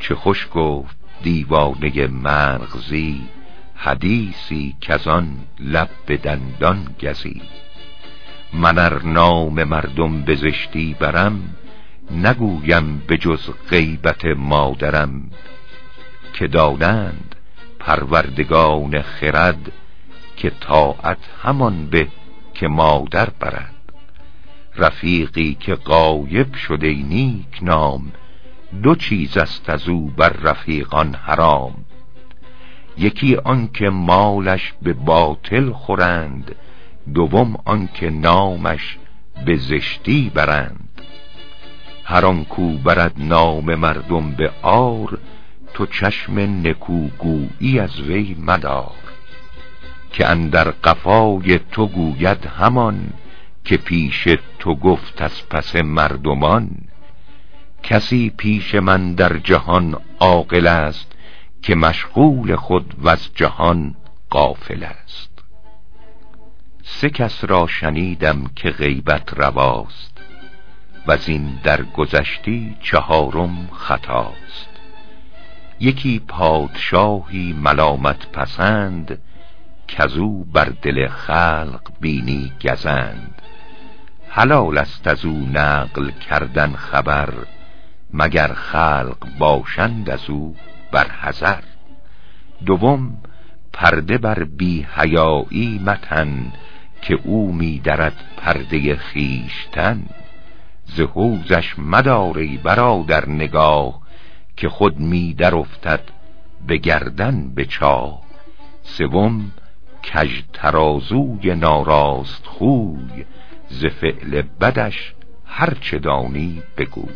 چه خوش گفت دیوانه مرغزی حدیثی کزان لب به دندان گزی. من ار نام مردم بزشتی برم نگویم به جز غیبت مادرم که دانند پروردگان خرد که طاعت همان به که مادر برد. رفیقی که غایب شده نیک نام دو چیز است از او بر رفیقان حرام. یکی آنکه مالش به باطل خورند دوم آنکه نامش به زشتی برند. هر آنکو برد نام مردم به آر تو چشم نکوگویی از وی مدار که اندر قفای تو گوید همان که پیش تو گفت از پس مردمان. کسی پیش من در جهان عاقل است که مشغول خود و از جهان قافل است. سه کس را شنیدم که غیبت رواست و این در گذشتی چهارم خطاست. یکی پادشاهی ملامت پسند کزو بر دل خلق بینی گزند. حلال است از او نقل کردن خبر مگر خلق باشند از او بر حذر. دوم پرده بر بی حیایی متن که او می درد پرده خیشتن ز مداری برادر نگاه که خود می در افتد به گردن به چاه سوم کج ترازوی ناراست خوی ز فعل بدش هر چه دانی بگوی.